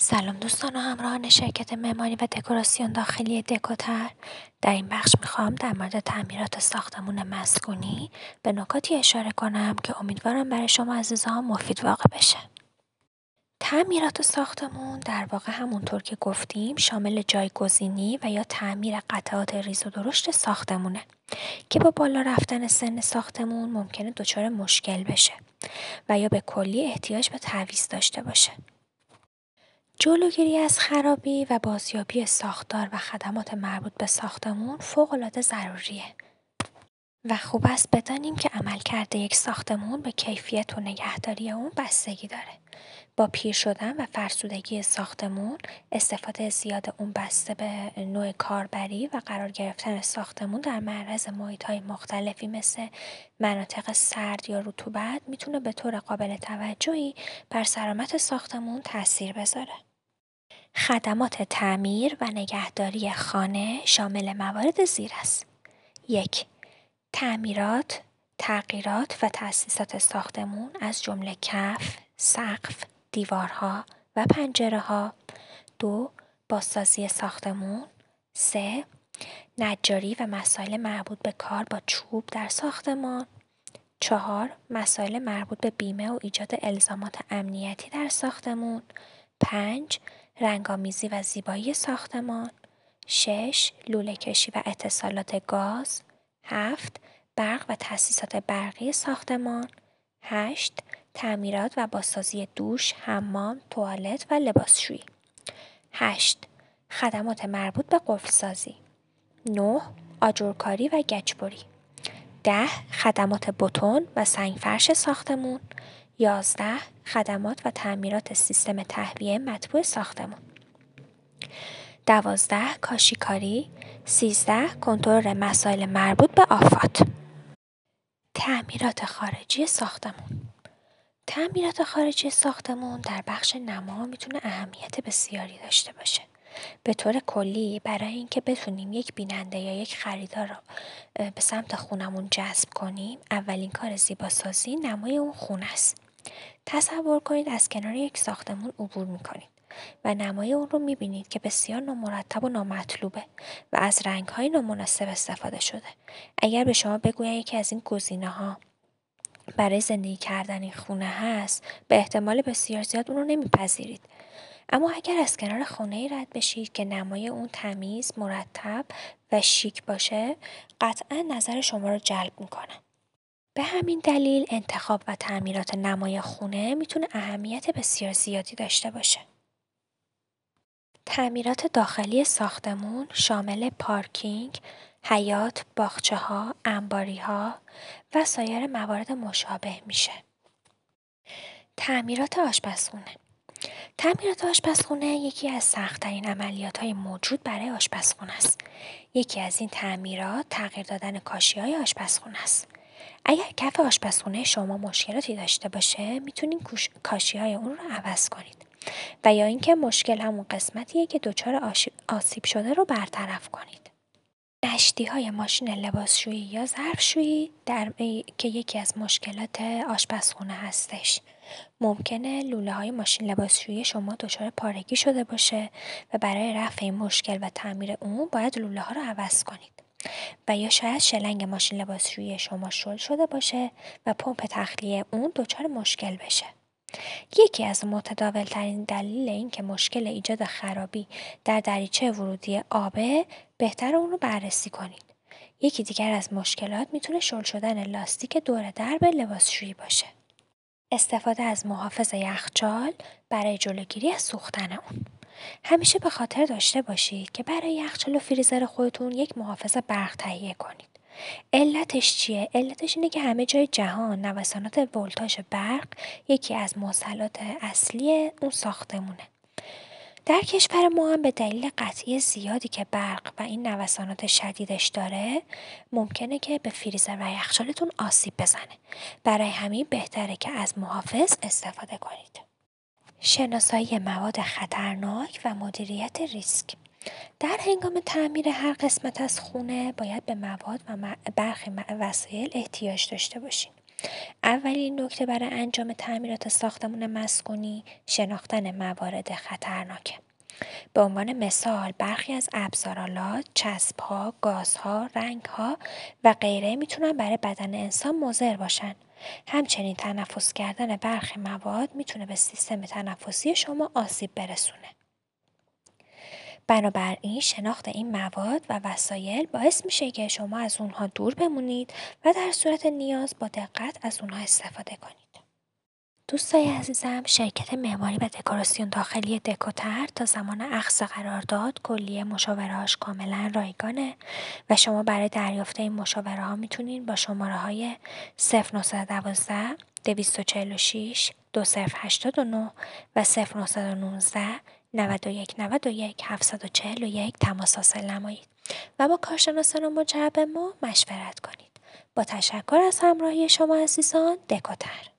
سلام دوستان و همراهان شرکت معماری و دکوراسیون داخلی دکوتر. در این بخش می‌خوام در مورد تعمیرات ساختمون مسکونی به نکاتی اشاره کنم که امیدوارم برای شما عزیزان مفید واقع بشه. تعمیرات ساختمون در واقع همونطور که گفتیم شامل جایگزینی و یا تعمیر قطعات ریز و درشت ساختمونه که با بالا رفتن سن ساختمون ممکنه دچار مشکل بشه و یا به کلی احتیاج به تعویض داشته باشه. جلوگیری از خرابی و بازیابی ساختار و خدمات مربوط به ساختمون فوق‌العاده ضروریه و خوب است بدانیم که عملکرد یک ساختمون به کیفیت و نگهداری اون بستگی داره. با پیر شدن و فرسودگی ساختمون، استفاده زیاد اون بسته به نوع کاربری و قرار گرفتن ساختمون در معرض های مختلفی مثل مناطق سرد یا رطوبت می‌تونه به طور قابل توجهی بر سلامت ساختمون تاثیر بذاره. خدمات تعمیر و نگهداری خانه شامل موارد زیر است: یک تعمیرات، تغییرات و تأسیسات ساختمون از جمله کف، سقف، دیوارها و پنجره‌ها. دو بازسازی ساختمون. سه نجاری و مسائل مربوط به کار با چوب در ساختمان. چهار مسائل مربوط به بیمه و ایجاد الزامات امنیتی در ساختمون. پنج، رنگ‌آمیزی و زیبایی ساختمان ۶. لوله‌کشی و اتصالات گاز 7. برق و تأسیسات برقی ساختمان 8. تعمیرات و بازسازی دوش، حمام، توالت و لباسشویی 8. خدمات مربوط به قفل‌سازی 9. آجرکاری و گچبری 10. خدمات بتون و سنگفرش ساختمون 11. خدمات و تعمیرات سیستم تهویه مطبوع ساختمون. 12. کاشیکاری. 13. کنترل مسائل مربوط به آفات. تعمیرات خارجی ساختمون تعمیرات خارجی ساختمون در بخش نما می‌تونه اهمیت بسیاری داشته باشه. به طور کلی برای اینکه بتونیم یک بیننده یا یک خریدار رو به سمت خونمون جذب کنیم اولین کار زیباسازی نمای اون خونه است. تصور کنید از کنار یک ساختمون عبور می‌کنید و نمای اون رو می‌بینید که بسیار نامرتب و نامطلوبه و از رنگ های نامناسب استفاده شده. اگر به شما بگوین یکی از این گزینه ها برای زندگی کردن این خونه هست به احتمال بسیار زیاد اون رو نمیپذیرید اما اگر از کنار خونه ای رد بشید که نمای اون تمیز، مرتب و شیک باشه قطعا نظر شما رو جلب می‌کنه. به همین دلیل انتخاب و تعمیرات نمای خونه می‌تونه اهمیت بسیار زیادی داشته باشه. تعمیرات داخلی ساختمون شامل پارکینگ، حیات، ها، انباری ها و سایر موارد مشابه میشه. تعمیرات آشپزخونه تعمیرات آشپزخونه یکی از سختترین عملیات های موجود برای آشپزخونه است. یکی از این تعمیرات تغییر دادن کاشی های آشپزخونه است. اگر کف آشپزخونه شما مشکلاتی داشته باشه می‌تونین کاشی های اون رو عوض کنید و یا اینکه مشکل همون قسمتیه که دچار آسیب شده رو برطرف کنید. های ماشین لباسشویی یا ظرفشویی در که یکی از مشکلات آشپزخونه هستش. ممکنه لوله های ماشین لباسشویی شما دچار پارگی شده باشه و برای رفع این مشکل و تعمیر اون باید لوله ها رو عوض کنید. و یا شاید شلنگ ماشین لباسشویی شما شل شده باشه و پمپ تخلیه اون دچار مشکل بشه. یکی از ترین دلیل این که مشکل ایجاد خرابی در دریچه ورودی آبه بهتر اون رو بررسی کنید. یکی دیگر از مشکلات می‌تونه شل شدن لاستیک دور درب لباسشویی باشه. استفاده از محافظ یخچال برای جلوگیری از سوختن اون. همیشه به خاطر داشته باشید که برای یخچال و فریزر خودتون یک محافظ برق تهیه کنید. علتش چیه؟ علتش اینه که همه جای جهان نوسانات ولتاژ برق یکی از موصلات اصلی اون ساختمونه. در کشور ما هم به دلیل قطعی زیادی که برق و این نوسانات شدیدش داره ممکنه که به فریزر و یخچالتون آسیب بزنه. برای همین بهتره که از محافظ استفاده کنید. شناسایی مواد خطرناک و مدیریت ریسک در هنگام تعمیر هر قسمت از خونه باید به مواد و برخی وسایل احتیاج داشته باشیم. اولین نکته برای انجام تعمیرات ساختمون مسکونی شناختن موارد خطرناکه. به عنوان مثال برخی از ابزارالات، چسبها، گازها، رنگها و غیره می‌تونن برای بدن انسان مضر باشن. همچنین تنفس کردن برخی مواد می‌تونه به سیستم تنفسی شما آسیب برسونه. بنابراین شناخت این مواد و وسایل باعث میشه که شما از اونها دور بمونید و در صورت نیاز با دقت از اونها استفاده کنید. دوستای عزیزم شرکت معماری و دکوراسیون داخلی دکوتر تا زمان اخذ قرارداد کلیه مشاورهاش کاملا رایگانه و شما برای دریافت این مشاوره ها می‌تونین با شماره های 0912 246 2089 و 0919 91 91 741 تماس حاصل نمایید و با کارشناسان مجرب ما مشورت کنید. با تشکر از همراهی شما عزیزان دکوتر